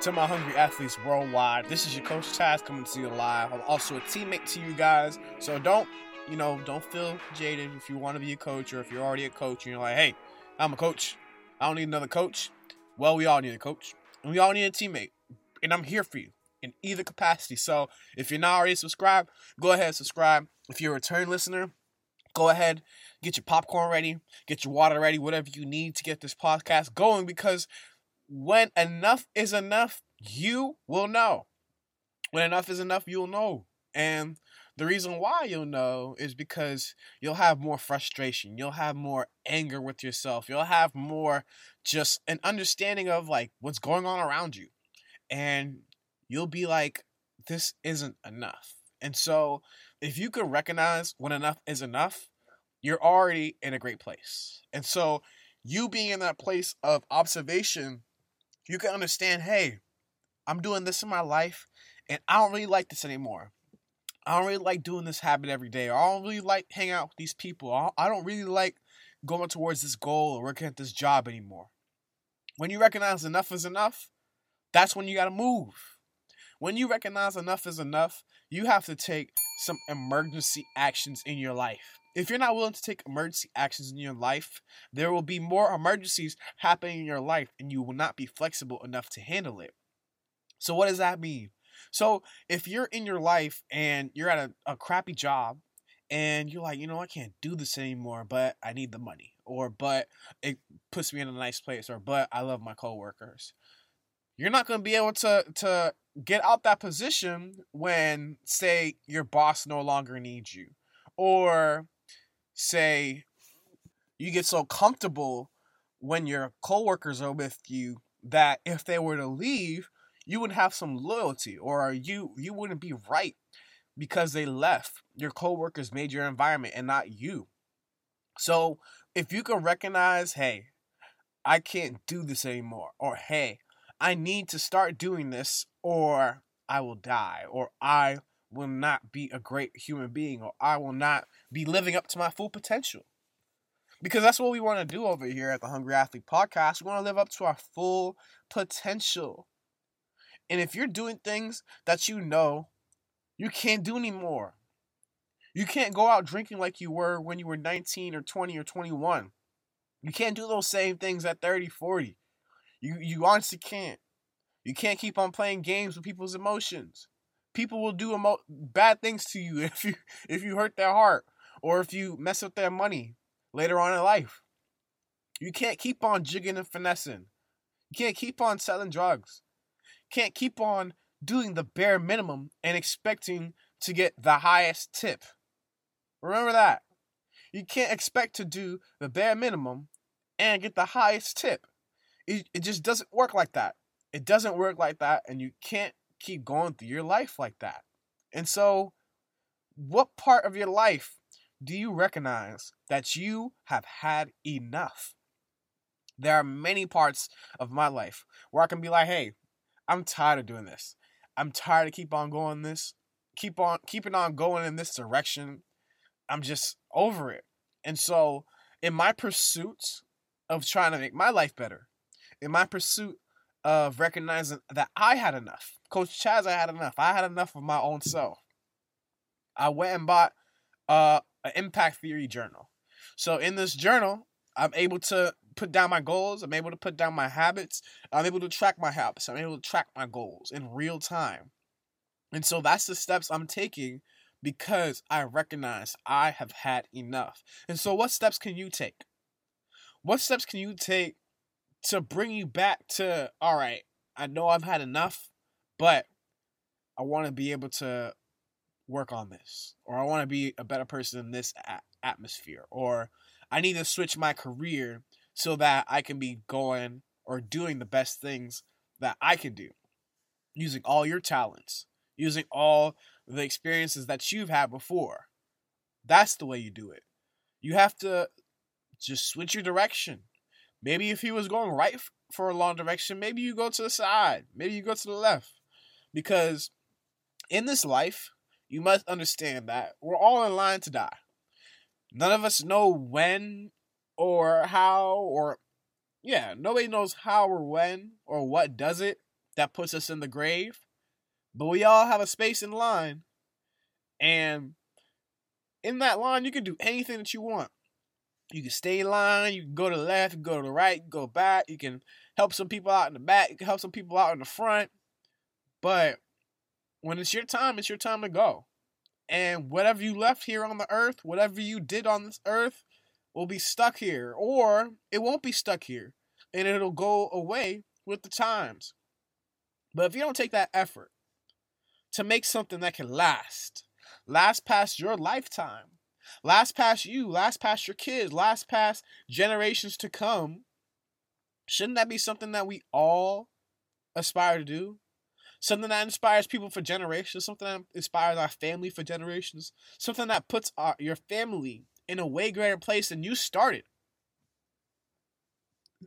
to my hungry athletes worldwide. This is your coach Chaz coming to you live. I'm also a teammate to you guys, so don't, you know, don't feel jaded if you want to be a coach or if you're already a coach and you're like, hey, I'm a coach. I don't need another coach. Well, we all need a coach, and we all need a teammate, and I'm here for you in either capacity. So if you're not already subscribed, go ahead and subscribe. If you're a return listener, go ahead, get your popcorn ready, get your water ready, whatever you need to get this podcast going because when enough is enough, you will know. When enough is enough, you'll know. And the reason why you'll know is because you'll have more frustration. You'll have more anger with yourself. You'll have more just an understanding of like what's going on around you. And you'll be like, this isn't enough. And so if you can recognize when enough is enough, you're already in a great place. And so you being in that place of observation you can understand, hey, I'm doing this in my life and I don't really like this anymore. I don't really like doing this habit every day. I don't really like hanging out with these people. I don't really like going towards this goal or working at this job anymore. When you recognize enough is enough, that's when you got to move. When you recognize enough is enough, you have to take some emergency actions in your life. If you're not willing to take emergency actions in your life, there will be more emergencies happening in your life and you will not be flexible enough to handle it. So, what does that mean? So, if you're in your life and you're at a, a crappy job and you're like, you know, I can't do this anymore, but I need the money, or but it puts me in a nice place, or but I love my coworkers. You're not going to be able to to get out that position when say your boss no longer needs you or say you get so comfortable when your coworkers are with you that if they were to leave, you would have some loyalty or you you wouldn't be right because they left. Your coworkers made your environment and not you. So, if you can recognize, hey, I can't do this anymore or hey, I need to start doing this or I will die or I will not be a great human being or I will not be living up to my full potential. Because that's what we want to do over here at the Hungry Athlete Podcast. We want to live up to our full potential. And if you're doing things that you know you can't do anymore, you can't go out drinking like you were when you were 19 or 20 or 21. You can't do those same things at 30, 40. You you honestly can't. You can't keep on playing games with people's emotions people will do emo- bad things to you if you if you hurt their heart or if you mess with their money later on in life. You can't keep on jigging and finessing. You can't keep on selling drugs. You can't keep on doing the bare minimum and expecting to get the highest tip. Remember that. You can't expect to do the bare minimum and get the highest tip. It, it just doesn't work like that. It doesn't work like that, and you can't keep going through your life like that. And so, what part of your life do you recognize that you have had enough? There are many parts of my life where I can be like, hey, I'm tired of doing this. I'm tired of keep on going this, keep on keeping on going in this direction. I'm just over it. And so, in my pursuit of trying to make my life better, in my pursuit of recognizing that I had enough, Coach Chaz, I had enough. I had enough of my own self. I went and bought uh, an impact theory journal. So in this journal, I'm able to put down my goals. I'm able to put down my habits. I'm able to track my habits. I'm able to track my goals in real time. And so that's the steps I'm taking because I recognize I have had enough. And so, what steps can you take? What steps can you take to bring you back to, all right, I know I've had enough. But I want to be able to work on this, or I want to be a better person in this atmosphere, or I need to switch my career so that I can be going or doing the best things that I can do. using all your talents, using all the experiences that you've had before. That's the way you do it. You have to just switch your direction. Maybe if he was going right for a long direction, maybe you go to the side, maybe you go to the left. Because in this life, you must understand that we're all in line to die. None of us know when or how or yeah, nobody knows how or when or what does it that puts us in the grave. But we all have a space in line. And in that line, you can do anything that you want. You can stay in line, you can go to the left, you can go to the right, go back, you can help some people out in the back, you can help some people out in the front. But when it's your time, it's your time to go. And whatever you left here on the earth, whatever you did on this earth, will be stuck here. Or it won't be stuck here. And it'll go away with the times. But if you don't take that effort to make something that can last, last past your lifetime, last past you, last past your kids, last past generations to come, shouldn't that be something that we all aspire to do? something that inspires people for generations, something that inspires our family for generations, something that puts our, your family in a way greater place than you started.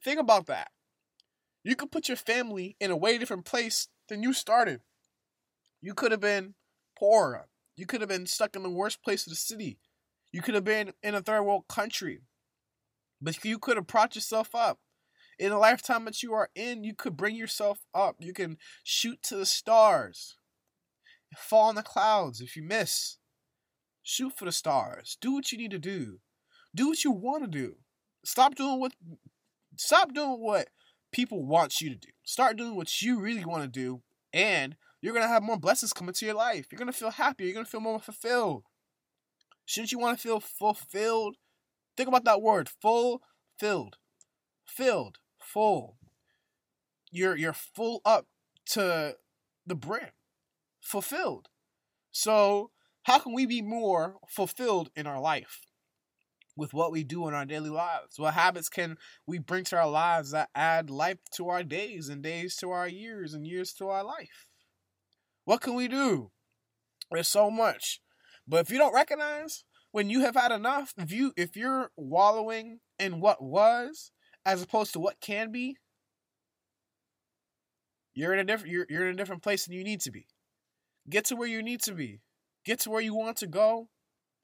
Think about that. You could put your family in a way different place than you started. You could have been poor. You could have been stuck in the worst place of the city. You could have been in a third world country. But you could have brought yourself up in the lifetime that you are in, you could bring yourself up. You can shoot to the stars, fall in the clouds if you miss. Shoot for the stars. Do what you need to do. Do what you want to do. Stop doing what stop doing what people want you to do. Start doing what you really want to do and you're going to have more blessings come into your life. You're going to feel happier. You're going to feel more fulfilled. Shouldn't you want to feel fulfilled? Think about that word, fulfilled. Filled full. You're you're full up to the brim, fulfilled. So how can we be more fulfilled in our life with what we do in our daily lives? What habits can we bring to our lives that add life to our days and days to our years and years to our life? What can we do? There's so much. But if you don't recognize when you have had enough, if you if you're wallowing in what was, as opposed to what can be, you're in a different you're, you're in a different place than you need to be. Get to where you need to be. Get to where you want to go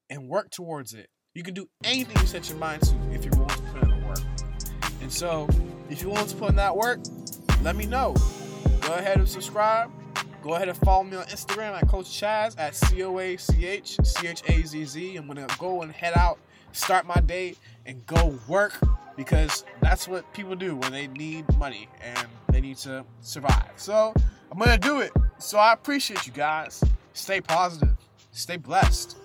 and work towards it. You can do anything you set your mind to if you're willing to put in the work. And so, if you're willing to put in that work, let me know. Go ahead and subscribe. Go ahead and follow me on Instagram at Coach Chaz at C O A C H C H A Z Z. I'm gonna go and head out, start my day, and go work because that's what people do when they need money and they need to survive. So I'm gonna do it. So I appreciate you guys. Stay positive. Stay blessed.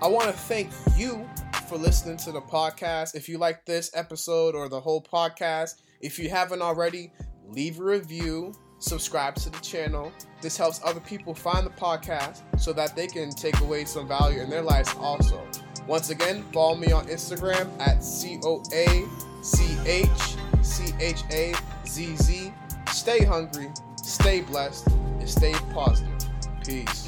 I want to thank you for listening to the podcast. If you like this episode or the whole podcast, if you haven't already, leave a review, subscribe to the channel. This helps other people find the podcast so that they can take away some value in their lives also. Once again, follow me on Instagram at C O A C H C H A Z Z. Stay hungry, stay blessed, and stay positive. Peace.